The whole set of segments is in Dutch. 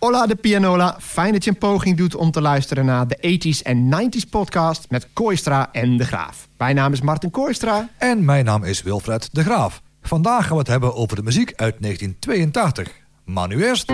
Hola de Pianola, fijn dat je een poging doet om te luisteren naar de 80s en 90s podcast met Kooistra en De Graaf. Mijn naam is Martin Kooistra. En mijn naam is Wilfred De Graaf. Vandaag gaan we het hebben over de muziek uit 1982. Maar nu eerst...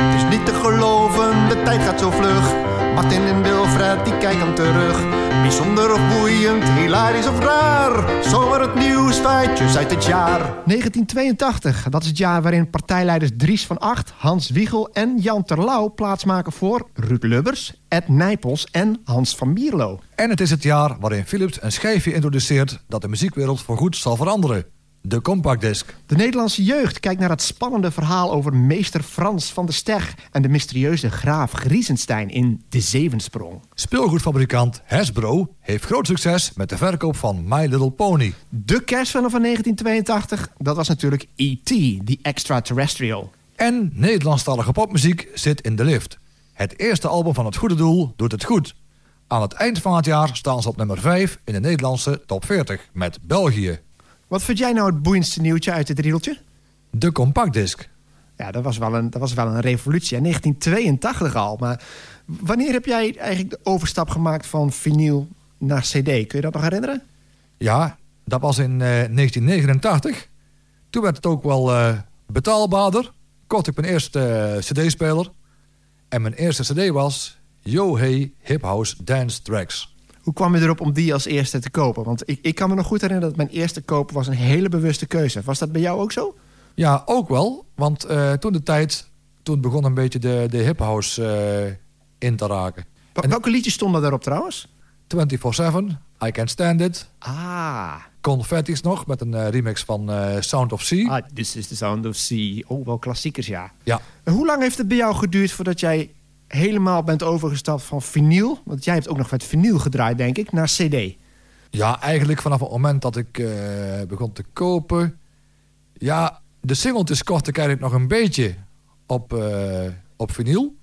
Het is niet te geloven, de tijd gaat zo vlug. Martin en Wilfred, die kijken terug. Bijzonder of boeiend, hilarisch of raar. Zomaar het nieuws, feitjes uit het jaar. 1982, dat is het jaar waarin partijleiders Dries van Acht, Hans Wiegel en Jan Terlouw plaatsmaken voor Ruud Lubbers, Ed Nijpels en Hans van Mierlo. En het is het jaar waarin Philips een schijfje introduceert dat de muziekwereld voorgoed zal veranderen. De compactdisc. De Nederlandse jeugd kijkt naar het spannende verhaal over meester Frans van der Steg... en de mysterieuze graaf Griesenstein in De Zevensprong. Speelgoedfabrikant Hasbro heeft groot succes met de verkoop van My Little Pony. De kerstfilm van 1982, dat was natuurlijk E.T., The Extraterrestrial. En Nederlandstalige popmuziek zit in de lift. Het eerste album van Het Goede Doel doet het goed. Aan het eind van het jaar staan ze op nummer 5 in de Nederlandse top 40 met België. Wat vind jij nou het boeiendste nieuwtje uit het riedeltje? De compactdisc. Ja, dat was wel een, dat was wel een revolutie. In 1982 al. Maar wanneer heb jij eigenlijk de overstap gemaakt van vinyl naar cd? Kun je dat nog herinneren? Ja, dat was in uh, 1989. Toen werd het ook wel uh, betaalbaarder. Kocht ik mijn eerste uh, cd-speler. En mijn eerste cd was Yo Hey Hip House Dance Tracks. Hoe kwam je erop om die als eerste te kopen? Want ik, ik kan me nog goed herinneren dat mijn eerste koop was een hele bewuste keuze. Was dat bij jou ook zo? Ja, ook wel. Want uh, toen de tijd, toen begon een beetje de, de hip house uh, in te raken. en welke liedjes stonden daarop trouwens? 24-7, I Can't Stand It. Ah. Confetti's nog, met een uh, remix van Sound of Sea. Ah, This is the Sound of Sea. Oh, wel klassiekers, ja. Ja. En hoe lang heeft het bij jou geduurd voordat jij helemaal bent overgestapt van vinyl... want jij hebt ook nog met vinyl gedraaid, denk ik, naar cd. Ja, eigenlijk vanaf het moment dat ik uh, begon te kopen... Ja, de singeltjes kocht ik eigenlijk nog een beetje op, uh, op vinyl.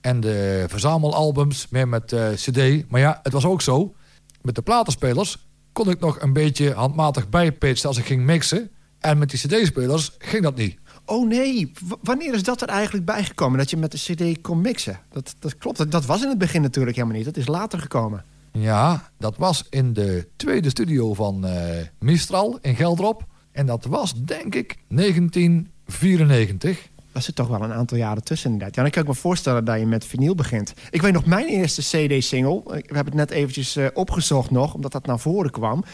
En de verzamelalbums meer met uh, cd. Maar ja, het was ook zo. Met de platenspelers kon ik nog een beetje handmatig bijpitchen als ik ging mixen. En met die cd-spelers ging dat niet. Oh nee, wanneer is dat er eigenlijk bijgekomen? Dat je met de cd kon mixen? Dat, dat klopt, dat, was in het begin natuurlijk helemaal niet. Dat is later gekomen. Ja, dat was in de tweede studio van uh, Mistral in Geldrop. En dat was denk ik 1994. Daar zit toch wel een aantal jaren tussen inderdaad. Ja, dan kan ik me voorstellen dat je met vinyl begint. Ik weet nog, mijn eerste cd-single... We hebben het net eventjes uh, opgezocht nog, omdat dat naar voren kwam.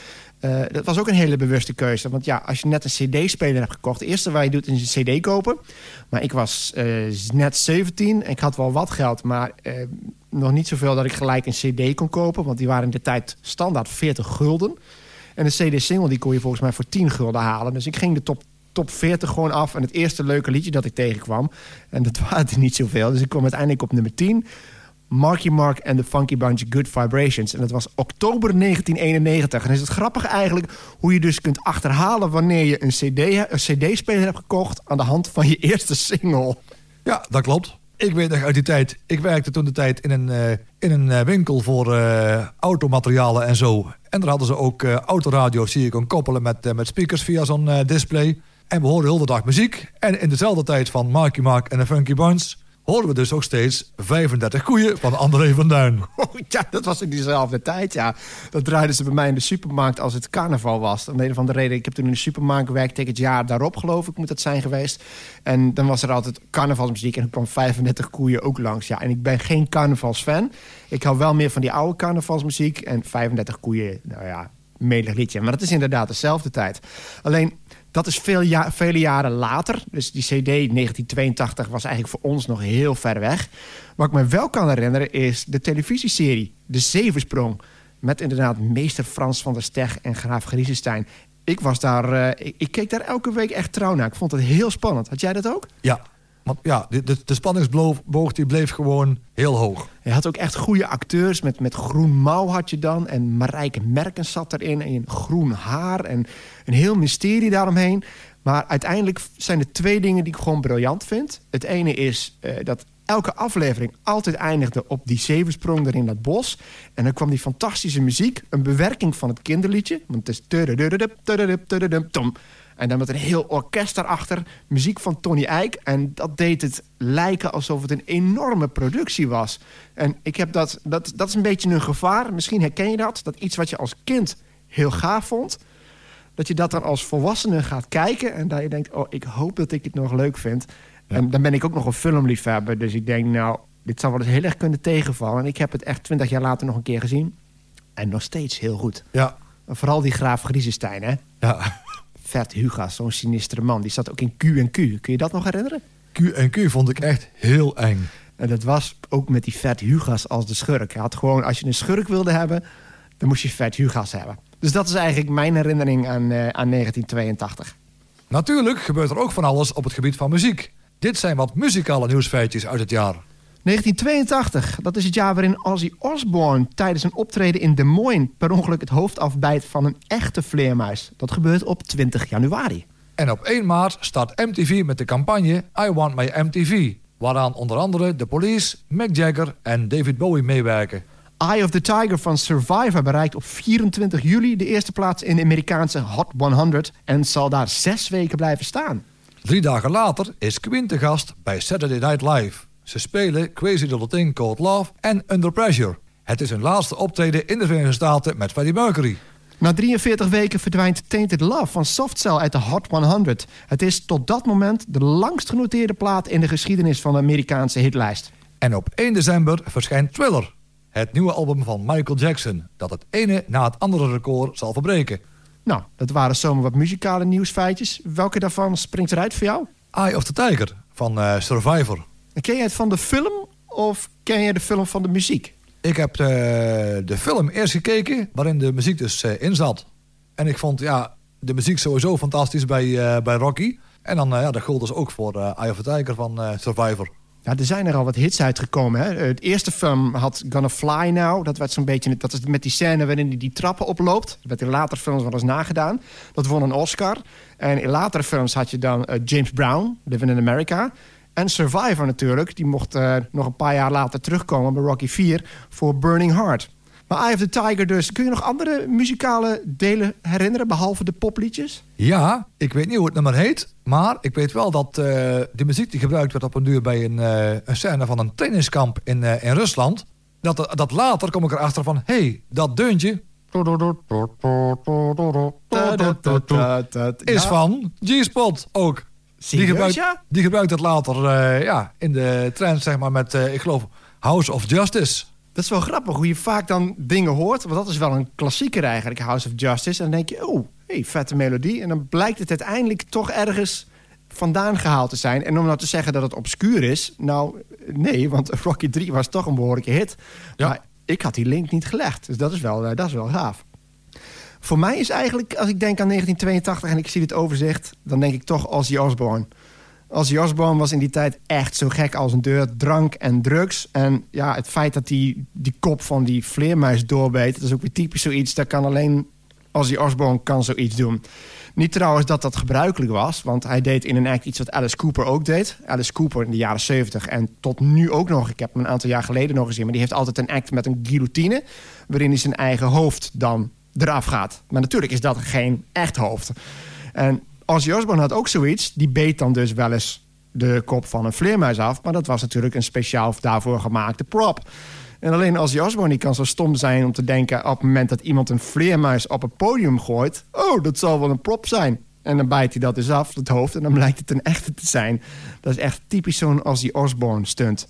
Uh, dat was ook een hele bewuste keuze. Want ja, als je net een cd-speler hebt gekocht... het eerste wat je doet is een cd kopen. Maar ik was net 17 en ik had wel wat geld... maar nog niet zoveel dat ik gelijk een cd kon kopen... want die waren in de tijd standaard 40 gulden. En een cd-single die kon je volgens mij voor 10 gulden halen. Dus ik ging de top, top 40 gewoon af... en het eerste leuke liedje dat ik tegenkwam... en dat waren er niet zoveel, dus ik kwam uiteindelijk op nummer 10... Marky Mark en de Funky Bunch Good Vibrations. En dat was oktober 1991. En is het grappig eigenlijk hoe je dus kunt achterhalen... wanneer je een cd-speler CD hebt gekocht... aan de hand van je eerste single. Ja, dat klopt. Ik weet nog uit die tijd. Ik werkte toen de tijd in een, uh, in een uh, winkel voor uh, automaterialen en zo. En daar hadden ze ook autoradio's die je kon koppelen met, met speakers via zo'n display. En we hoorden heel de dag muziek. En in dezelfde tijd van Marky Mark en de Funky Bunch horen we dus ook steeds 35 koeien van André van Duin. Oh, ja, dat was in diezelfde tijd, ja. Dat draaiden ze bij mij in de supermarkt als het carnaval was. De een of andere reden. Ik heb toen in de supermarkt gewerkt tegen het jaar daarop, geloof ik, moet dat zijn geweest. En dan was er altijd carnavalsmuziek en er kwam 35 koeien ook langs. Ja, en ik ben geen carnavalsfan. Ik hou wel meer van die oude carnavalsmuziek. En 35 koeien, nou ja, melig liedje. Maar dat is inderdaad dezelfde tijd. Alleen, dat is veel vele jaren later. Dus die cd 1982 was eigenlijk voor ons nog heel ver weg. Wat ik me wel kan herinneren is de televisieserie De Zevensprong. Met inderdaad meester Frans van der Steg en graaf Griesenstein. Ik, was daar, ik, ik, keek daar elke week echt trouw naar. Ik vond het heel spannend. Had jij dat ook? Ja, want ja, de, de, spanningsboog die bleef gewoon heel hoog. Je had ook echt goede acteurs. Met, met groen mouw had je dan. En Marijke Merkens zat erin. En groen haar. En een heel mysterie daaromheen. Maar uiteindelijk zijn er twee dingen die ik gewoon briljant vind. Het ene is uh, dat elke aflevering altijd eindigde op die zevensprong er in dat bos. En dan kwam die fantastische muziek. Een bewerking van het kinderliedje. Want het is... En dan met een heel orkest daarachter. Muziek van Tony Eijk. En dat deed het lijken alsof het een enorme productie was. En ik heb dat, dat, dat is een beetje een gevaar. Misschien herken je dat. Dat iets wat je als kind heel gaaf vond... dat je dat dan als volwassene gaat kijken... en dat je denkt, oh, ik hoop dat ik het nog leuk vind. En dan ben ik ook nog een filmliefhebber. Dus ik denk, nou, dit zou wel eens heel erg kunnen tegenvallen. En ik heb het echt twintig jaar later nog een keer gezien. En nog steeds heel goed. Ja. En vooral die graaf Griezenstein, hè? Ja. Vert Hugas, zo'n sinistere man. Die zat ook in Q en Q. Kun je dat nog herinneren? Q en Q vond ik echt heel eng. En dat was ook met die Vert Hugas als de schurk. Hij had gewoon, als je een schurk wilde hebben, dan moest je Vert Hugas hebben. Dus dat is eigenlijk mijn herinnering aan, uh, aan 1982. Natuurlijk gebeurt er ook van alles op het gebied van muziek. Dit zijn wat muzikale nieuwsfeitjes uit het jaar. 1982, dat is het jaar waarin Ozzy Osbourne tijdens een optreden in Des Moines per ongeluk het hoofd afbijt van een echte vleermuis. Dat gebeurt op 20 januari. En op 1 maart start MTV met de campagne I Want My MTV, waaraan onder andere de Police, Mick Jagger en David Bowie meewerken. Eye of the Tiger van Survivor bereikt op 24 juli de eerste plaats in de Amerikaanse Hot 100 en zal daar zes weken blijven staan. Drie dagen later is Queen te gast bij Saturday Night Live. Ze spelen Crazy Little Thing Called Love en Under Pressure. Het is hun laatste optreden in de Verenigde Staten met Freddie Mercury. Na 43 weken verdwijnt Tainted Love van Softcell uit de Hot 100. Het is tot dat moment de langst genoteerde plaat in de geschiedenis van de Amerikaanse hitlijst. En op 1 december verschijnt Thriller, het nieuwe album van Michael Jackson... dat het ene na het andere record zal verbreken. Nou, dat waren zomaar wat muzikale nieuwsfeitjes. Welke daarvan springt eruit voor jou? Eye of the Tiger van uh, Survivor. Ken jij het van de film of ken je de film van de muziek? Ik heb de, de film eerst gekeken, waarin de muziek dus uh, in zat. En ik vond ja, de muziek sowieso fantastisch bij, uh, bij Rocky. En dan, uh, ja, dat gold dus ook voor Eye of the Tiger van Survivor. Ja, er zijn er al wat hits uitgekomen. Hè? Het eerste film had Gonna Fly Now. Dat werd zo'n beetje, dat is met die scène waarin hij die trappen oploopt. Dat werd in latere films wel eens nagedaan. Dat won een Oscar. En in latere films had je dan James Brown, Living in America. En Survivor natuurlijk. Die mocht uh, nog een paar jaar later terugkomen bij Rocky 4 voor Burning Heart. Maar Eye of the Tiger dus. Kun je nog andere muzikale delen herinneren, behalve de popliedjes? Ja, ik weet niet hoe het nummer heet. Maar ik weet wel dat uh, de muziek die gebruikt werd op een duur... bij een, uh, een scène van een trainingskamp in, in Rusland... Dat, dat later kom ik erachter van... hé, hey, dat deuntje... is van G-Spot ook. Die gebruikt, ja? die gebruikt het later uh, ja, in de trend, zeg maar, met, uh, ik geloof, House of Justice. Dat is wel grappig, hoe je vaak dan dingen hoort. Want dat is wel een klassieker eigenlijk, House of Justice. En dan denk je, oh, hey, vette melodie. En dan blijkt het uiteindelijk toch ergens vandaan gehaald te zijn. En om nou te zeggen dat het obscuur is... nou, nee, want Rocky 3 was toch een behoorlijke hit. Ja. Maar ik had die link niet gelegd. Dus dat is wel, uh, dat is wel gaaf. Voor mij is eigenlijk, als ik denk aan 1982 en ik zie dit overzicht... dan denk ik toch Ozzy Osbourne. Ozzy Osbourne was in die tijd echt zo gek als een deur. Drank en drugs. En ja, het feit dat hij die kop van die vleermuis doorbeet... dat is ook weer typisch zoiets. Dat kan alleen Ozzy Osbourne kan zoiets doen. Niet trouwens dat dat gebruikelijk was. Want hij deed in een act iets wat Alice Cooper ook deed. Alice Cooper in de jaren 70 en tot nu ook nog. Ik heb hem een aantal jaar geleden nog gezien. Maar die heeft altijd een act met een guillotine... waarin hij zijn eigen hoofd dan eraf gaat. Maar natuurlijk is dat geen echt hoofd. En Ozzy Osbourne had ook zoiets. Die beet dan dus wel eens de kop van een vleermuis af. Maar dat was natuurlijk een speciaal daarvoor gemaakte prop. En alleen Ozzy Osbourne die kan zo stom zijn om te denken... op het moment dat iemand een vleermuis op het podium gooit... oh, dat zal wel een prop zijn. En dan bijt hij dat dus af, het hoofd, en dan blijkt het een echte te zijn. Dat is echt typisch zo'n Ozzy Osbourne stunt.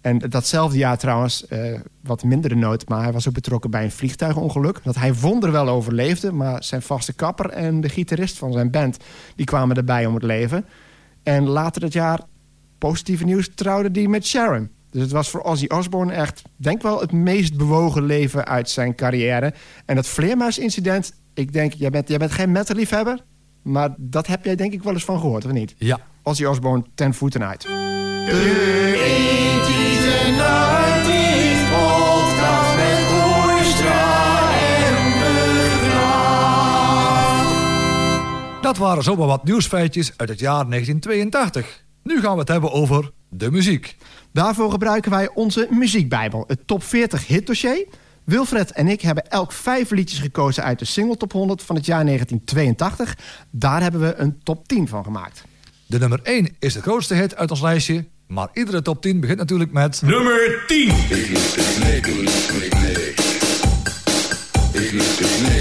En datzelfde jaar trouwens, uh, wat mindere noot... maar hij was ook betrokken bij een vliegtuigongeluk. Dat hij wonder wel overleefde, maar zijn vaste kapper... en de gitarist van zijn band, die kwamen erbij om het leven. En later dat jaar, positieve nieuws, trouwde die met Sharon. Dus het was voor Ozzy Osbourne echt, denk wel... het meest bewogen leven uit zijn carrière. En dat vleermuisincident, ik denk, jij bent, jij bent geen metalliefhebber... maar dat heb jij denk ik wel eens van gehoord, of niet? Ja. Ozzy Osbourne ten voeten uit. podcast Dat waren zomaar wat nieuwsfeitjes uit het jaar 1982. Nu gaan we het hebben over de muziek. Daarvoor gebruiken wij onze muziekbijbel, het top 40 hitdossier. Wilfred en ik hebben elk vijf liedjes gekozen uit de single top 100 van het jaar 1982. Daar hebben we een top 10 van gemaakt. De nummer 1 is de grootste hit uit ons lijstje. Maar iedere top 10 begint natuurlijk met... Nummer 10. Da da da. Da da da. Da da da. Da da da.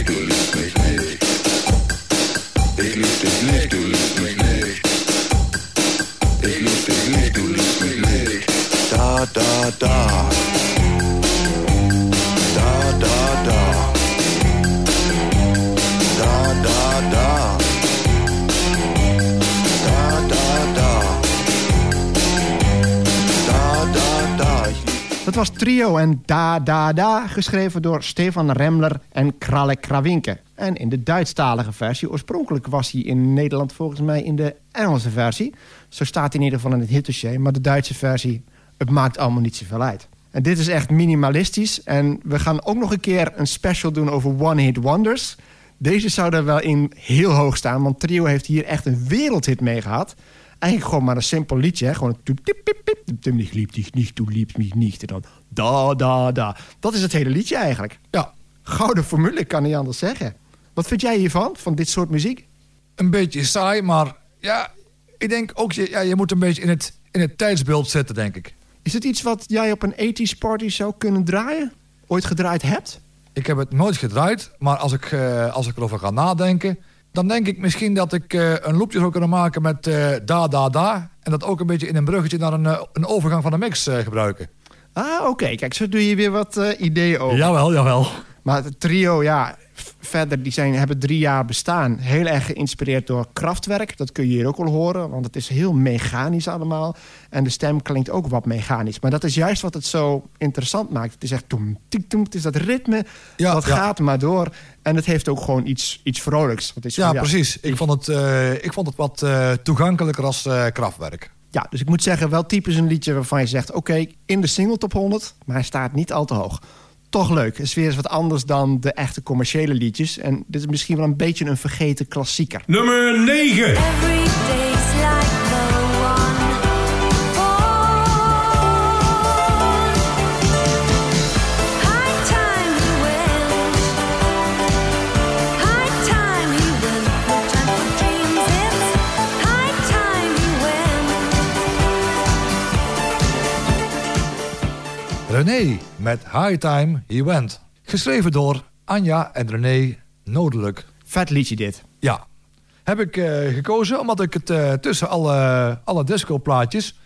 Was Trio en Da Da Da, geschreven door Stefan Remler en Kralle Krawinke. En in de Duitsstalige versie. Oorspronkelijk was hij in Nederland volgens mij in de Engelse versie. Zo staat hij in ieder geval in het hitdossier. Maar de Duitse versie, het maakt allemaal niet zoveel uit. En dit is echt minimalistisch. En we gaan ook nog een keer een special doen over One Hit Wonders. Deze zou er wel in heel hoog staan. Want Trio heeft hier echt een wereldhit mee gehad. Eigenlijk gewoon maar een simpel liedje. Hè? Gewoon lieb dich nicht, du liebst mich nicht. En dan da, da, da. Dat is het hele liedje eigenlijk. Ja, Gouden formule, ik kan niet anders zeggen. Wat vind jij hiervan, van dit soort muziek? een beetje saai, maar ja, ik denk ook, je- ja, je moet een beetje in het, in het tijdsbeeld zitten, denk ik. Is het iets wat jij op een 80s party zou kunnen draaien? Ooit gedraaid hebt? Ik heb het nooit gedraaid, maar als ik, eh, als ik erover ga nadenken... dan denk ik misschien dat ik eh, een loopje zou kunnen maken met eh, da, da, da... en dat ook een beetje in een bruggetje naar een, een overgang van de mix gebruiken. Ah, oké. Kijk, zo doe je weer wat ideeën over. Jawel, jawel. Maar het trio, ja, verder, die zijn, hebben drie jaar bestaan. Heel erg geïnspireerd door Kraftwerk. Dat kun je hier ook wel horen, want het is heel mechanisch allemaal. En de stem klinkt ook wat mechanisch. Maar dat is juist wat het zo interessant maakt. Het is echt toem, tik, toem. Het is dat ritme, Ja, dat ja. gaat maar door. En het heeft ook gewoon iets, iets vrolijks. Is Ja, van, precies. Ik vond het, eh, ik vond het wat eh, toegankelijker als eh, krachtwerk. Ja, dus ik moet zeggen, wel typisch een liedje waarvan je zegt... oké, in de single top 100, maar hij staat niet al te hoog. Toch leuk. Het is weer eens wat anders dan de echte commerciële liedjes. En dit is misschien wel een beetje een vergeten klassieker. Nummer 9. René met High Time He Went. Geschreven door Anja en René Nodelijk. Vet liedje dit. Ja, heb ik eh, gekozen omdat ik het eh, tussen alle, alle discoplaatjes...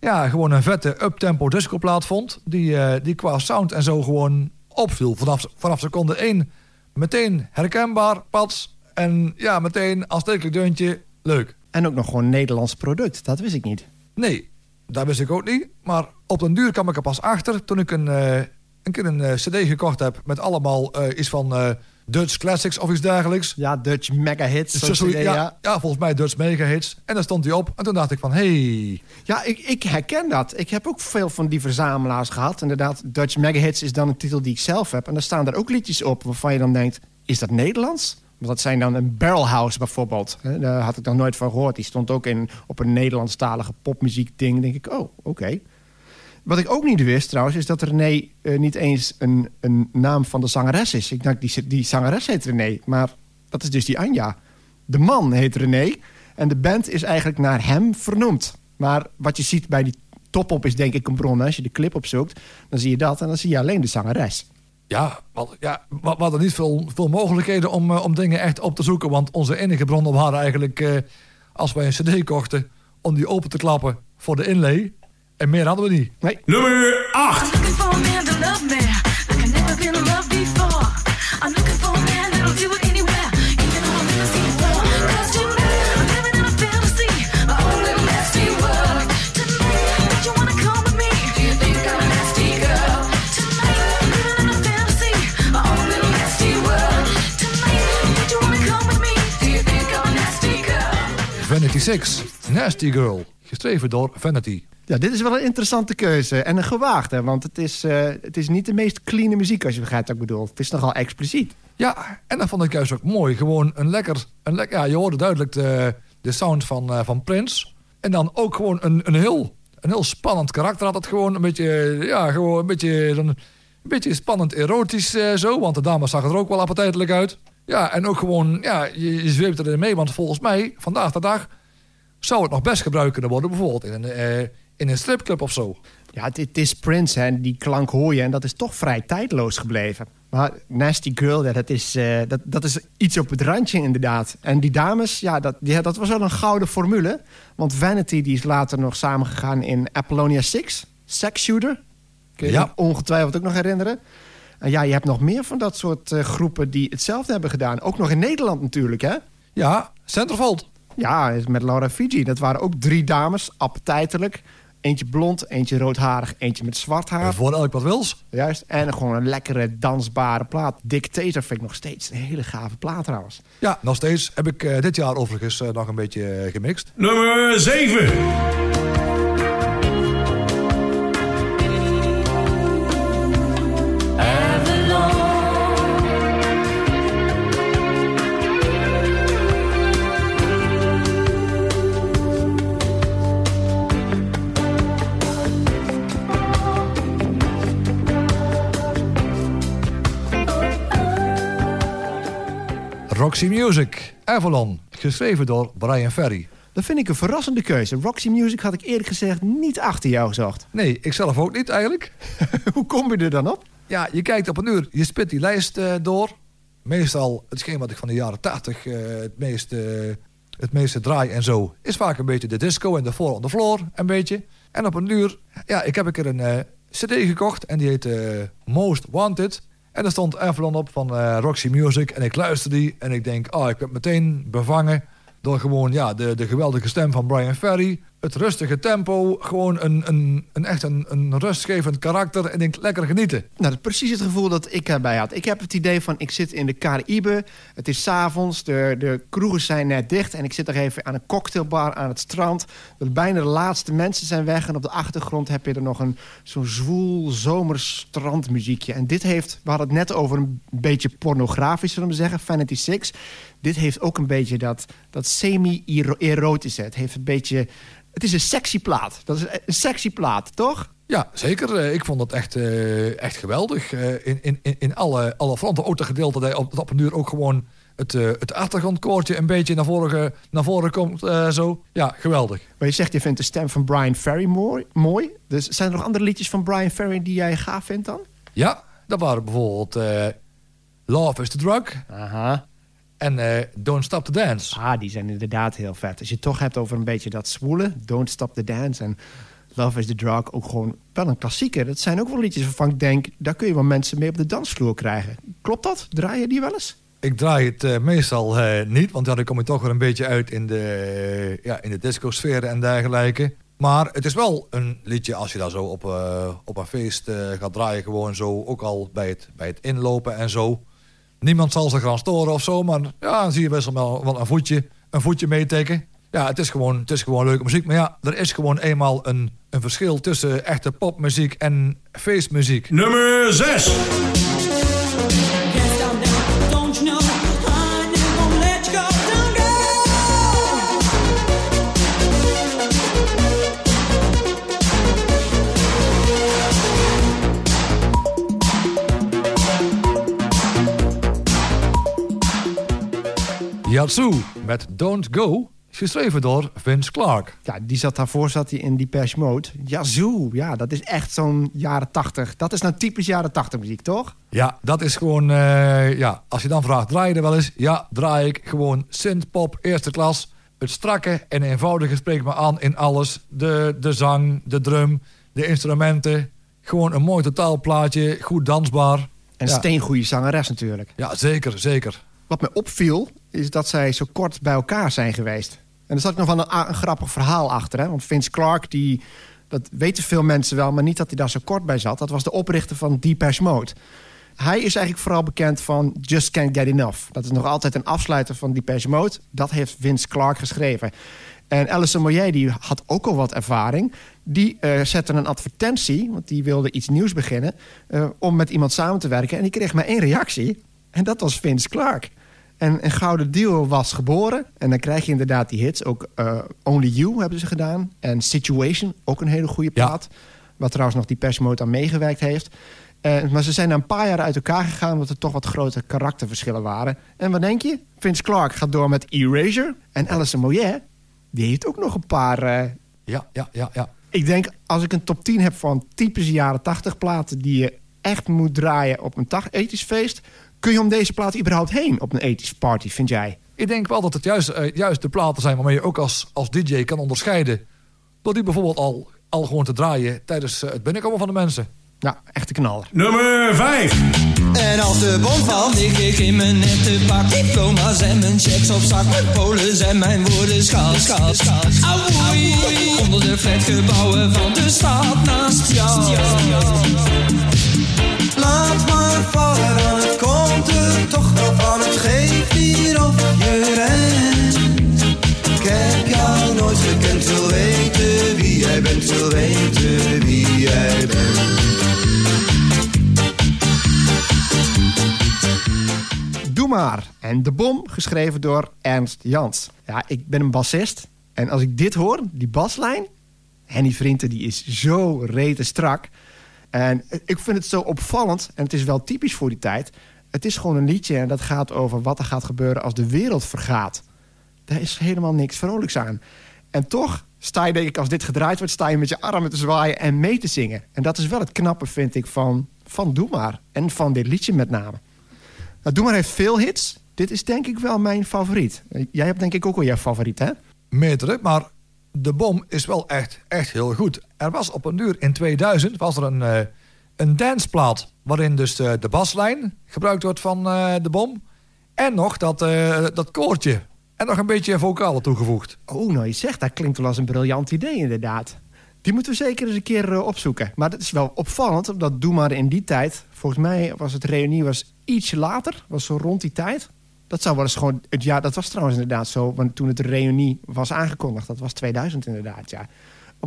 ja, gewoon een vette uptempo discoplaat vond... Die, eh, die qua sound en zo gewoon opviel. Vanaf, vanaf seconde 1 meteen herkenbaar, pats... en ja, meteen aanstekelijk deuntje, leuk. En ook nog gewoon een Nederlands product. Dat wist ik niet. Nee, dat wist ik ook niet. Maar op den duur kwam ik er pas achter toen ik een, eh, een keer een eh, cd gekocht heb... met allemaal eh, iets van Dutch Classics of iets dergelijks. Ja, Dutch mega hits. Zo- CD, ja, ja. ja. volgens mij Dutch Mega Hits. En daar stond hij op. En toen dacht ik van, hey, Ja, ik, ik herken dat. Ik heb ook veel van die verzamelaars gehad. Inderdaad, Dutch Mega Hits is dan een titel die ik zelf heb. En daar staan er ook liedjes op waarvan je dan denkt... is dat Nederlands? Want dat zijn dan een Barrelhouse bijvoorbeeld. Daar had ik nog nooit van gehoord. Die stond ook in, op een Nederlandstalige popmuziek ding. Dan denk ik, oh, oké. Wat ik ook niet wist trouwens, is dat René eh, niet eens een, een naam van de zangeres is. Ik dacht, die, die zangeres heet René, maar dat is dus die Anja. De man heet René en de band is eigenlijk naar hem vernoemd. Maar wat je ziet bij die top-op is denk ik een bron. Als je de clip opzoekt, dan zie je dat en dan zie je alleen de zangeres. Ja, ja we, we hadden niet veel, veel mogelijkheden om, eh, om dingen echt op te zoeken. Want onze enige bronnen waren eigenlijk, eh, als wij een cd kochten, om die open te klappen voor de inlay. En meer hadden we niet. Nee, Nummer 8. Nasty Girl, geschreven door Vanity. Ja, dit is wel een interessante keuze. En een gewaagde, want het is, eh, het is niet de meest clean muziek... als je begrijpt wat ik bedoel. Het is nogal expliciet. Ja, en dat vond ik juist ook mooi. Gewoon een lekker... Een lekker ja, je hoorde duidelijk de, de sound van, uh, van Prince. En dan ook gewoon een, een, heel, een heel spannend karakter had het gewoon. Een beetje, eh, ja, gewoon een beetje... Een, een beetje spannend erotisch zo, want de dames zag er ook wel appetijtelijk uit. Ja, en ook gewoon, ja, je, je zweept erin mee, want volgens mij, vandaag de dag zou het nog best gebruikt kunnen worden, bijvoorbeeld in een, eh, in een stripclub of zo. Ja, het, het is Prince en die klank hoor je en dat is toch vrij tijdloos gebleven. Maar Nasty Girl, ja, dat, is, eh, dat, dat is iets op het randje inderdaad. En die dames, ja, dat, ja, dat was wel een gouden formule. Want Vanity die is later nog samengegaan in Apollonia 6, Sex Shooter. Kun je Ja. je ongetwijfeld ook nog herinneren. En ja, je hebt nog meer van dat soort eh, groepen die hetzelfde hebben gedaan. Ook nog in Nederland natuurlijk, hè? Ja, Centerfold. Ja, met Laura Fiji. Dat waren ook drie dames, appetijtelijk. Eentje blond, eentje roodharig, eentje met zwart haar. Voor elk wat wils. Juist. En gewoon een lekkere dansbare plaat. Dictator vind ik nog steeds een hele gave plaat trouwens. Ja, nog steeds heb ik eh, dit jaar overigens eh, nog een beetje eh, gemixt. Nummer 7. Roxy Music, Avalon, geschreven door Brian Ferry. Dat vind ik een verrassende keuze. Roxy Music had ik eerlijk gezegd niet achter jou gezocht. Nee, ik zelf ook niet eigenlijk. Hoe kom je er dan op? Ja, je kijkt op een uur, je spit die lijst eh, door. Meestal, hetgeen wat ik van de jaren 80 eh, het, meeste, het meeste draai en zo... is vaak een beetje de disco en de Four on the Floor, een beetje. En op een uur, ja, ik heb een keer een eh, cd gekocht... en die heet Most Wanted... En er stond Avalon op van eh, Roxy Music. En ik luister die en ik denk, oh, ik werd meteen bevangen... door gewoon ja, de, de geweldige stem van Brian Ferry. Het rustige tempo, gewoon een, een, een echt een, een rustgevend karakter. En ik lekker genieten. Nou, dat is precies het gevoel dat ik erbij had. Ik heb het idee van, ik zit in de Caribe. Het is 's avonds, de, de kroegen zijn net dicht... en ik zit nog even aan een cocktailbar aan het strand. De, bijna de laatste mensen zijn weg... en op de achtergrond heb je er nog een zo'n zwoel zomerstrandmuziekje. En dit heeft, we hadden het net over een beetje pornografisch, zullen we zeggen... Vanity Six. Dit heeft ook een beetje dat, dat semi-erotische. Het heeft een beetje... Het is een sexy plaat. Dat is een sexy plaat, toch? Ja, zeker. Eh, Ik vond het echt, eh, echt geweldig. Eh, In, in, in- alle, alle fronten. Ook de gedeelte dat op, dat op een uur ook gewoon het, eh, het achtergrondkoortje een beetje naar voren, naar voren komt. eh, zo. Ja, geweldig. Maar je zegt, je vindt de stem van Brian Ferry mooi. mooi. Dus zijn er nog andere liedjes van Brian Ferry die jij gaaf vindt dan? Ja, dat waren bijvoorbeeld eh, Love is the Drug Aha. En eh, Don't Stop the Dance. Ah, die zijn inderdaad heel vet. Als je het toch hebt over een beetje dat zwoele... Don't Stop the Dance en Love is the Drug... ook gewoon wel een klassieker. Dat zijn ook wel liedjes waarvan ik denk... daar kun je wel mensen mee op de dansvloer krijgen. Klopt dat? Draai je die wel eens? Ik draai het eh, meestal eh, niet, want ja, dan kom je toch weer een beetje uit in de, ja, in de disco-sfeer en dergelijke. Maar het is wel een liedje als je daar zo op, eh, op een feest eh, gaat draaien. Gewoon zo, ook al bij het, bij het inlopen en zo. Niemand zal zich gaan storen of zo, maar ja, dan zie je best wel, wel een voetje, een voetje meeteken. Ja, het is, gewoon, het is gewoon leuke muziek. Maar ja, er is gewoon eenmaal een, een verschil tussen echte popmuziek en feestmuziek. Nummer 6. Met Don't Go, geschreven door Vince Clark. Ja, die zat daarvoor zat hij in Depeche Mode. Yazoo, ja, dat is echt zo'n jaren tachtig. Dat is nou typisch jaren tachtig muziek, toch? Ja, dat is gewoon... eh, ja, als je dan vraagt, draai je er wel eens? Ja, draai ik gewoon synthpop, eerste klas. Het strakke en eenvoudige spreekt me aan in alles. De, de zang, de drum, de instrumenten. Gewoon een mooi totaalplaatje, goed dansbaar. En Ja. steengoede zangeres natuurlijk. Ja, zeker, zeker. Wat me opviel, is dat zij zo kort bij elkaar zijn geweest. En er zat nog wel een, grappig verhaal achter. Hè? Want Vince Clark, die, dat weten veel mensen wel... maar niet dat hij daar zo kort bij zat. Dat was de oprichter van Depeche Mode. Hij is eigenlijk vooral bekend van Just Can't Get Enough. Dat is nog altijd een afsluiter van Depeche Mode. Dat heeft Vince Clark geschreven. En Alison Moyet die had ook al wat ervaring. Die eh, zette een advertentie, want die wilde iets nieuws beginnen... eh, om met iemand samen te werken. En die kreeg maar één reactie. En dat was Vince Clark. En een gouden duo was geboren. En dan krijg je inderdaad die hits. Ook eh, Only You hebben ze gedaan. En Situation, ook een hele goede Ja. plaat. Wat trouwens nog die Mode aan meegewerkt heeft. Eh, maar ze zijn na een paar jaar uit elkaar gegaan... omdat er toch wat grote karakterverschillen waren. En wat denk je? Vince Clark gaat door met Erasure. En Alison Moyet, die heeft ook nog een paar... eh, Ja, ja, ja, ja. ik denk, als ik een top 10 heb van typische jaren 80 platen... die je echt moet draaien op een ethisch feest... kun je om deze plaat überhaupt heen op een ethisch party, vind jij? Ik denk wel dat het juist, eh, juist de platen zijn waarmee je ook als, als DJ kan onderscheiden. Door die bijvoorbeeld al, al gewoon te draaien tijdens eh, het binnenkomen van de mensen. Nou, echte knaller. Nummer 5. En als de bom valt, lig ik in mijn nette pak. Diploma's en mijn checks op zak. Mijn polen en mijn woorden schaal, schaal, schaal. Auwoei, onder de flatgebouwen van de stad naast jou. Laat maar vallen, toch wel van. Het geeft hier of je rent. Ik heb jou nooit gekend, wil weten wie jij bent, wil weten wie jij bent. Doe maar. En De Bom, geschreven door Ernst Jans. Ja, ik ben een bassist. En als ik dit hoor, die baslijn... Henny Vrienden, die is zo rete strak. En ik vind het zo opvallend. En het is wel typisch voor die tijd. Het is gewoon een liedje en dat gaat over wat er gaat gebeuren als de wereld vergaat. Daar is helemaal niks vrolijks aan. En toch sta je, denk ik, als dit gedraaid wordt... sta je met je armen te zwaaien en mee te zingen. En dat is wel het knappe, vind ik, van, van Doe Maar. En van dit liedje met name. Nou, Doe Maar heeft veel hits. Dit is denk ik wel mijn favoriet. Jij hebt denk ik ook wel jouw favoriet, hè? Meerdere, maar de bom is wel echt, echt heel goed. Er was op een duur in 2000 was er een, eh een danceplaat... waarin dus de baslijn gebruikt wordt van eh, de bom... en nog dat, eh, dat koortje. En nog een beetje vocalen toegevoegd. Oh, nou je zegt, dat klinkt wel als een briljant idee inderdaad. Die moeten we zeker eens een keer eh, opzoeken. Maar dat is wel opvallend, omdat Doe Maar in die tijd... volgens mij was het reunie was iets later, was zo rond die tijd. Dat zou wel eens gewoon het. Dat was trouwens inderdaad zo, want toen het reunie was aangekondigd... dat was 2000 inderdaad, ja.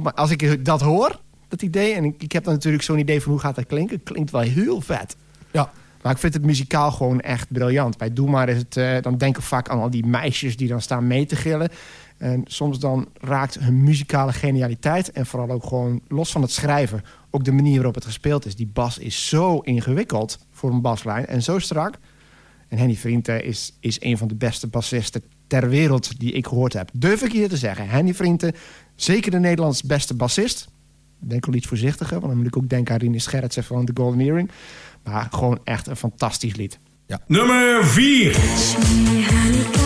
Maar als ik dat hoor, dat idee... en ik, ik heb dan natuurlijk zo'n idee van hoe gaat dat klinken... klinkt wel heel vet. Ja, Maar ik vind het muzikaal gewoon echt briljant. Bij Doe Maar is het, eh, dan denken we vaak aan al die meisjes die dan staan mee te gillen. En soms dan raakt hun muzikale genialiteit... en vooral ook gewoon los van het schrijven... ook de manier waarop het gespeeld is. Die bas is zo ingewikkeld voor een baslijn en zo strak. En Henny Vrienden is, is een van de beste bassisten ter wereld die ik gehoord heb. Durf ik hier te zeggen. Henny Vrienden, zeker de Nederlands beste bassist. Ik denk al iets voorzichtiger, want dan moet ik ook denken aan Rinus Gerritsen van The Golden Earring. Maar gewoon echt een fantastisch lied. Nummer 4.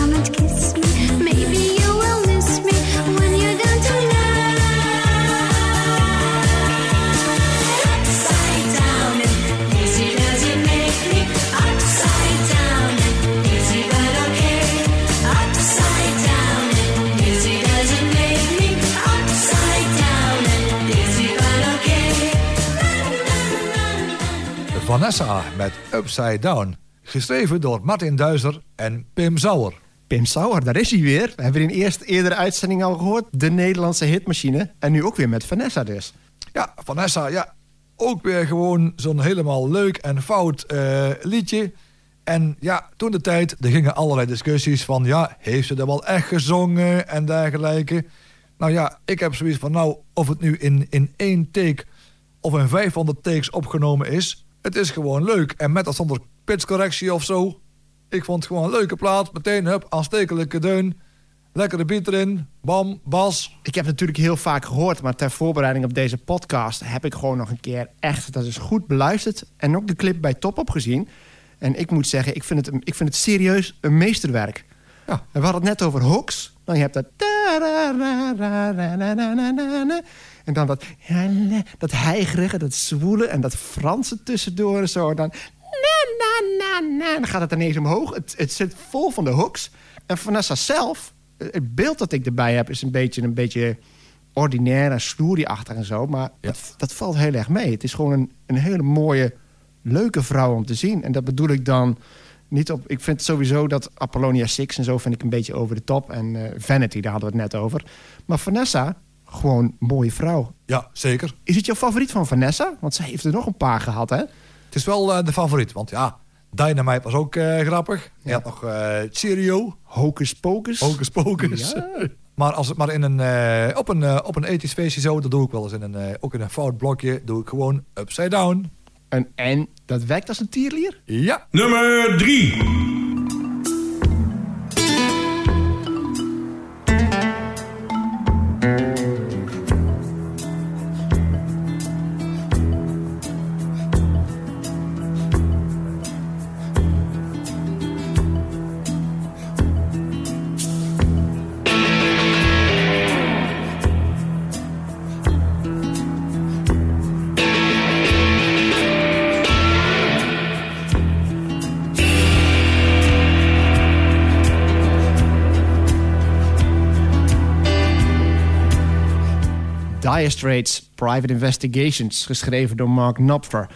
Vanessa met Upside Down. Geschreven door Martin Duizer en Pim Sauer. Pim Sauer, daar is hij weer. We hebben in de eerste eerdere uitzending al gehoord. De Nederlandse hitmachine. En nu ook weer met Vanessa dus. Ja, Vanessa, ja, ook weer gewoon zo'n helemaal leuk en fout eh, liedje. En ja, toen de tijd, er gingen allerlei discussies van... ja, heeft ze dat wel echt gezongen en dergelijke. Nou ja, ik heb zoiets van, nou, of het nu in, in één take... of in 500 takes opgenomen is... het is gewoon leuk. En met of zonder pitchcorrectie of zo... ik vond het gewoon een leuke plaat. Meteen, hup, aanstekelijke deun. Lekkere beat erin, bam, bas. Ik heb natuurlijk heel vaak gehoord, maar ter voorbereiding op deze podcast heb ik gewoon nog een keer echt, dat is goed beluisterd. En ook de clip bij Top op gezien. En ik moet zeggen, ik vind het, ik vind het serieus een meesterwerk. Ja. En we hadden het net over hooks. Nou, je hebt dat. En dan dat, dat heigerige, dat zwoele en dat Franse tussendoor. Zo, dan, na, na, na, na. dan gaat het ineens omhoog. Het, het zit vol van de hooks. En Vanessa zelf, het beeld dat ik erbij heb, is een beetje, een beetje ordinair en sloerieachtig en zo. Maar Ja. dat, dat valt heel erg mee. Het is gewoon een, een hele mooie, leuke vrouw om te zien. En dat bedoel ik dan niet op... Ik vind sowieso dat Apollonia 6 en zo vind ik een beetje over de top. En eh, Vanity, daar hadden we het net over. Maar Vanessa, gewoon een mooie vrouw. Ja, zeker. Is het jouw favoriet van Vanessa? Want zij heeft er nog een paar gehad, hè? Het is wel eh, de favoriet, want ja, Dynamite was ook eh, grappig. Je had nog eh Cheerio, Hocus Pocus. Hocus Pocus. Ja. Maar als het maar in een, eh, op, een, eh, op een ethisch feestje zo, dat doe ik wel eens in een, eh, ook in een fout blokje, doe ik gewoon upside down. En, en dat werkt als een tierlier? Ja. Nummer 3. Dire Straits Private Investigations, geschreven door Mark Knopfler.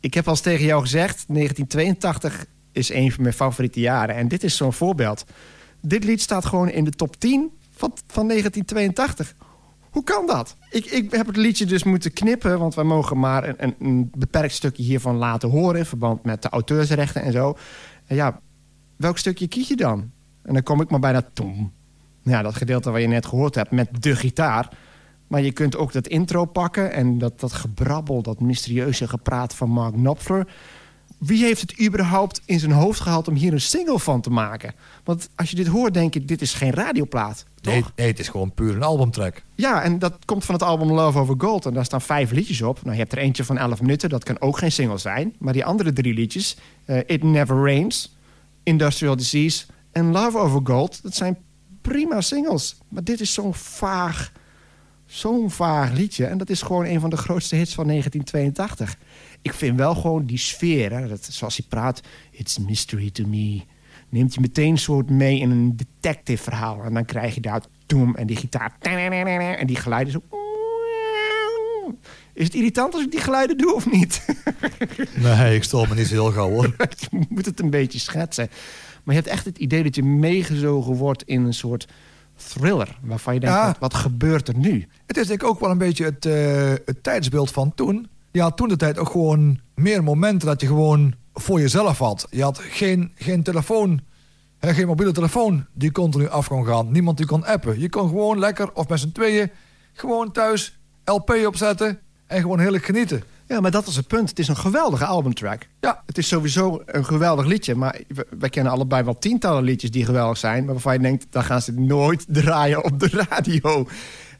Ik heb al tegen jou gezegd, 1982 is een van mijn favoriete jaren. En dit is zo'n voorbeeld. Dit lied staat gewoon in de top 10 van, van 1982. Hoe kan dat? Ik, ik heb het liedje dus moeten knippen, want wij mogen maar een, een, beperkt stukje hiervan laten horen... in verband met de auteursrechten en zo. Ja, welk stukje kies je dan? En dan kom ik maar bij dat tom. Ja, dat gedeelte waar je net gehoord hebt met de gitaar. Maar je kunt ook dat intro pakken en dat, dat gebrabbel, dat mysterieuze gepraat van Mark Knopfler. Wie heeft het überhaupt in zijn hoofd gehaald om hier een single van te maken? Want als je dit hoort, denk je, dit is geen radioplaat. Toch? Nee, nee, het is gewoon puur een albumtrack. Ja, en dat komt van het album Love Over Gold. En daar staan vijf liedjes op. Nou, je hebt er eentje van 11 minuten, dat kan ook geen single zijn. Maar die andere drie liedjes, eh, It Never Rains, Industrial Disease en Love Over Gold... dat zijn prima singles. Maar dit is zo'n vaag, zo'n vaag liedje. En dat is gewoon een van de grootste hits van 1982. Ik vind wel gewoon die sfeer, hè, dat, zoals hij praat... It's mystery to me. Neemt je meteen een soort mee in een detective verhaal. En dan krijg je daar toem en die gitaar... En die geluiden zo... Is het irritant als ik die geluiden doe of niet? Nee, ik stel me niet zo heel gauw hoor. je moet het een beetje schetsen. Maar je hebt echt het idee dat je meegezogen wordt in een soort thriller. Waarvan je denkt, Ja. wat, wat gebeurt er nu? Het is denk ik ook wel een beetje het, eh, het tijdsbeeld van toen. Je had toen de tijd ook gewoon meer momenten dat je gewoon voor jezelf had. Je had geen, geen telefoon, hè, geen mobiele telefoon die continu af kon gaan. Niemand die kon appen. Je kon gewoon lekker, of met z'n tweeën, gewoon thuis LP opzetten en gewoon heerlijk genieten. Ja, maar dat is het punt. Het is een geweldige albumtrack. Ja. Het is sowieso een geweldig liedje. Maar we- wij kennen allebei wel tientallen liedjes die geweldig zijn. Maar waarvan je denkt, dan gaan ze nooit draaien op de radio.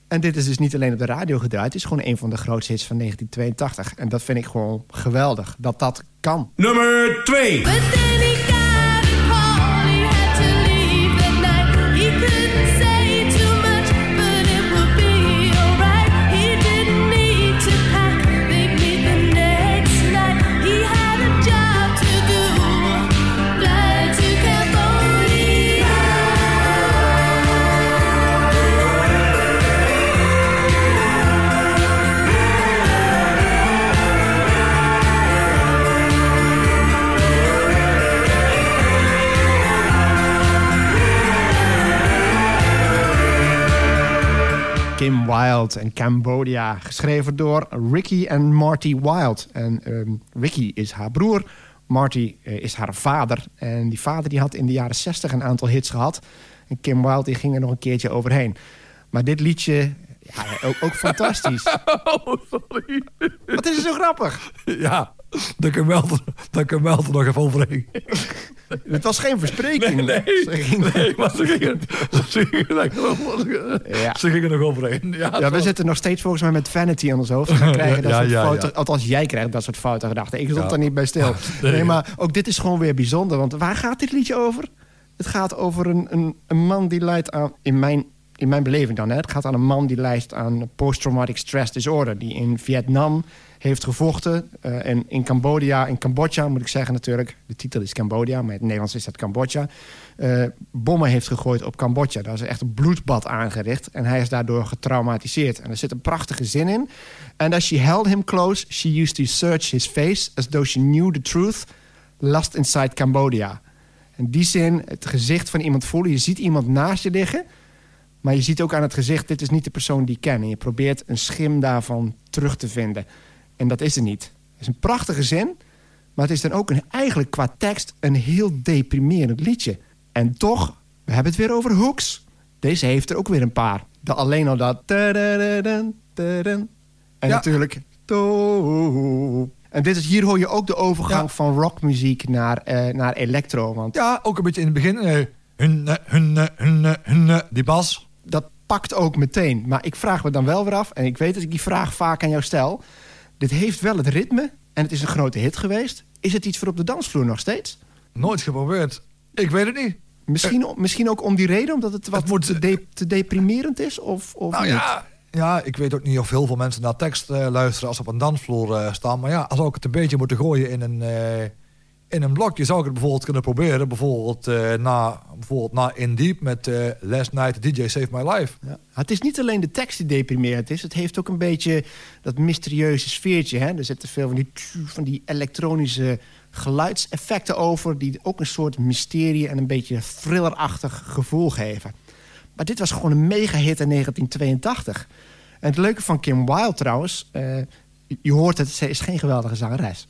En dit is dus niet alleen op de radio gedraaid. Het is gewoon een van de grootste hits van 1982. En dat vind ik gewoon geweldig. Dat dat kan. Nummer 2. En Cambodia. Geschreven door Ricky en Marty Wilde. En ehm, Ricky is haar broer. Marty eh, is haar vader. En die vader die had in de jaren 60 een aantal hits gehad. En Kim Wilde die ging er nog een keertje overheen. Maar dit liedje, ja, ook, ook fantastisch. Oh, sorry. Wat is er zo grappig? Ja, dat wel, dat kan wel er nog even overheen. Het was geen verspreking. Nee, nee. Ze ging- Nee, maar ze gingen, ze gingen, Ja. ze gingen er overheen. Ja, Ja, we zitten nog steeds volgens mij met vanity in ons hoofd. We krijgen dat Ja, soort ja, fouten. ja. Althans, jij krijgt dat soort foute gedachten. Ik stond Ja. er niet bij stil. Nee. Nee, maar ook dit is gewoon weer bijzonder. Want waar gaat dit liedje over? Het gaat over een, een, een man die leidt aan... In mijn, in mijn beleving dan, hè. Het gaat aan een man die lijdt aan post-traumatic stress disorder. Die in Vietnam heeft gevochten. eh, en in Cambodja, in Cambodja moet ik zeggen natuurlijk. De titel is Cambodja, maar in het Nederlands is dat Cambodja. eh, bommen heeft gegooid op Cambodja. Daar is echt een bloedbad aangericht. En hij is daardoor getraumatiseerd. En er zit een prachtige zin in. And as she held him close, she used to search his face... as though she knew the truth, lost inside Cambodia. En die zin, het gezicht van iemand voelen. Je ziet iemand naast je liggen... maar je ziet ook aan het gezicht... dit is niet de persoon die ik ken. En je probeert een schim daarvan terug te vinden. En dat is er niet. Het is een prachtige zin... maar het is dan ook een, eigenlijk qua tekst... een heel deprimerend liedje. En toch, we hebben het weer over hooks. Deze heeft er ook weer een paar. De, alleen al dat... En Ja. natuurlijk... En dit is, hier hoor je ook de overgang Ja. van rockmuziek naar, eh, naar electro. Want Ja, ook een beetje in het begin. eh, hun, eh, hun, hun, hun, die bas. Dat pakt ook meteen. Maar ik vraag me dan wel weer af, en ik weet dat ik die vraag vaak aan jou stel. Dit heeft wel het ritme en het is een grote hit geweest. Is het iets voor op de dansvloer nog steeds? Nooit geprobeerd. Ik weet het niet. Misschien, misschien ook om die reden, omdat het wat Het moet- te, de- te deprimerend is? Of, of Nou niet? ja, ja, ik weet ook niet of heel veel mensen naar tekst eh, luisteren als ze op een dansvloer eh, staan. Maar ja, als ik het een beetje moeten gooien in een, eh, in een blokje, zou ik het bijvoorbeeld kunnen proberen. Bijvoorbeeld, eh, na, bijvoorbeeld na In Deep met eh, Last Night DJ Saved My Life. Ja. Het is niet alleen de tekst die deprimerend is. Het heeft ook een beetje dat mysterieuze sfeertje. Hè? Er zitten veel van die, van die elektronische geluidseffecten over... die ook een soort mysterie en een beetje thrillerachtig gevoel geven. Maar dit was gewoon een mega-hit in 1982. En het leuke van Kim Wilde trouwens... eh, je hoort het, ze is geen geweldige zangeres.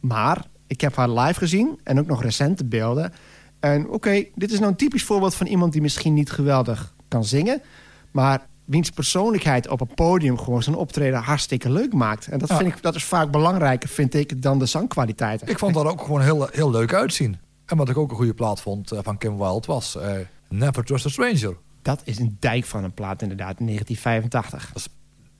Maar ik heb haar live gezien en ook nog recente beelden. En oké, dit is nou een typisch voorbeeld van iemand die misschien niet geweldig kan zingen. Maar wiens persoonlijkheid op een podium gewoon zijn optreden hartstikke leuk maakt. En dat, Ja. vind ik, dat is vaak belangrijker, vind ik, dan de zangkwaliteiten. Ik vond dat ook gewoon heel, heel leuk uitzien. En wat ik ook een goede plaat vond eh, van Kim Wilde was eh, Never Trust a Stranger. Dat is een dijk van een plaat inderdaad, in 1985.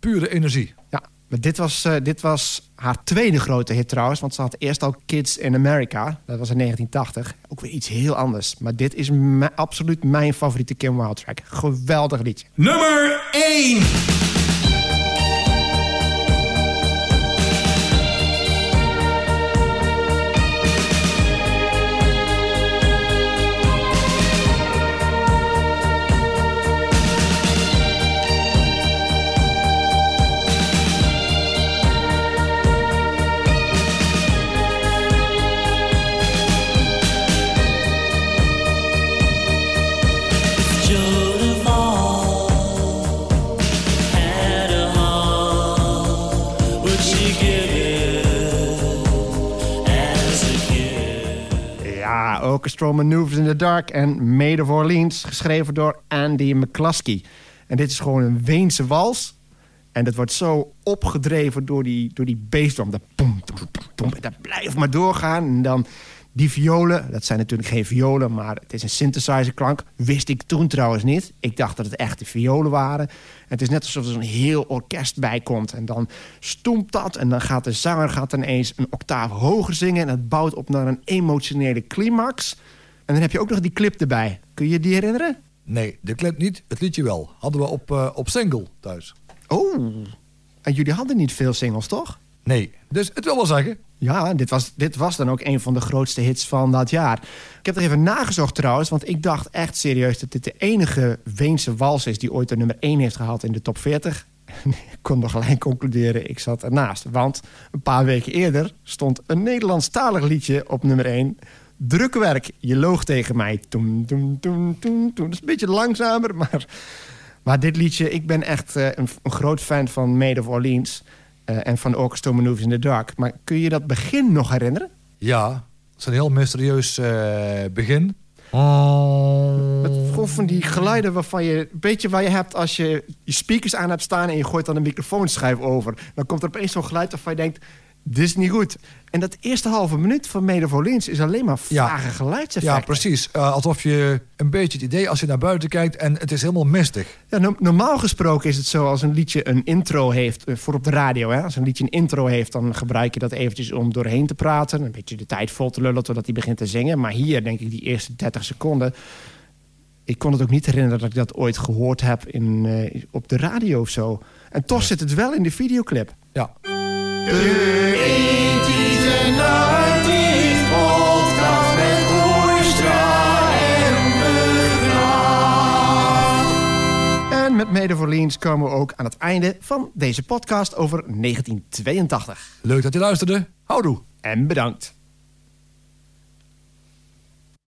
Pure energie. Ja, maar dit was, eh, dit was haar tweede grote hit trouwens. Want ze had eerst al Kids in America. Dat was in 1980. Ook weer iets heel anders. Maar dit is absoluut mijn favoriete Kim Wilde track. Geweldig liedje. Nummer 1. Orchestral Maneuvers in the Dark en Made of Orleans. Geschreven door Andy McCluskey. En dit is gewoon een Weense wals. En dat wordt zo opgedreven door die, door die bassdrum. Dat. En dat blijft maar doorgaan. En dan die violen. Dat zijn natuurlijk geen violen, maar het is een synthesizerklank. Wist ik toen trouwens niet. Ik dacht dat het echte violen waren. En het is net alsof er zo'n heel orkest bij komt. En dan stoemt dat. En dan gaat de zanger gaat ineens een octaaf hoger zingen. En het bouwt op naar een emotionele climax. En dan heb je ook nog die clip erbij. Kun je je die herinneren? Nee, de clip niet, het liedje wel. Hadden we op, eh, op single thuis. Oh, en jullie hadden niet veel singles, toch? Nee, dus het wil wel zeggen. Ja, dit was, dit was dan ook een van de grootste hits van dat jaar. Ik heb er even nagezocht trouwens, want ik dacht echt serieus... dat dit de enige Weense wals is die ooit de nummer 1 heeft gehaald in de top 40. ik kon nog gelijk concluderen, ik zat ernaast. Want een paar weken eerder stond een Nederlandstalig liedje op nummer 1... Drukwerk, je loog tegen mij. Toem, toem, toem, toem, toem. Dat is een beetje langzamer, maar... Maar dit liedje, ik ben echt eh, een, een groot fan van Made of Orleans... eh, en van Orchestra Maneuvers in the Dark. Maar kun je dat begin nog herinneren? Ja, het is een heel mysterieus eh, begin. Met gewoon van die geluiden waarvan je... een beetje waar je hebt als je je speakers aan hebt staan... en je gooit dan een microfoonschijf over. Dan komt er opeens zo'n geluid waarvan je denkt... dit is niet goed. En dat eerste halve minuut van Made of Orleans... is alleen maar Ja. vage geluidseffecten. Ja, precies. Eh, alsof je een beetje het idee als je naar buiten kijkt en het is helemaal mistig. Ja, no- normaal gesproken is het zo als een liedje een intro heeft... eh, voor op de radio, hè? als een liedje een intro heeft... dan gebruik je dat eventjes om doorheen te praten. Een beetje de tijd vol te lullen totdat hij begint te zingen. Maar hier, denk ik, die eerste 30 seconden... ik kon het ook niet herinneren dat ik dat ooit gehoord heb in, eh, op de radio of zo. En toch zit het wel in de videoclip. Ja. En met Made of Orleans komen we ook aan het einde van deze podcast over 1982. Leuk dat je luisterde. Houdoe. En bedankt.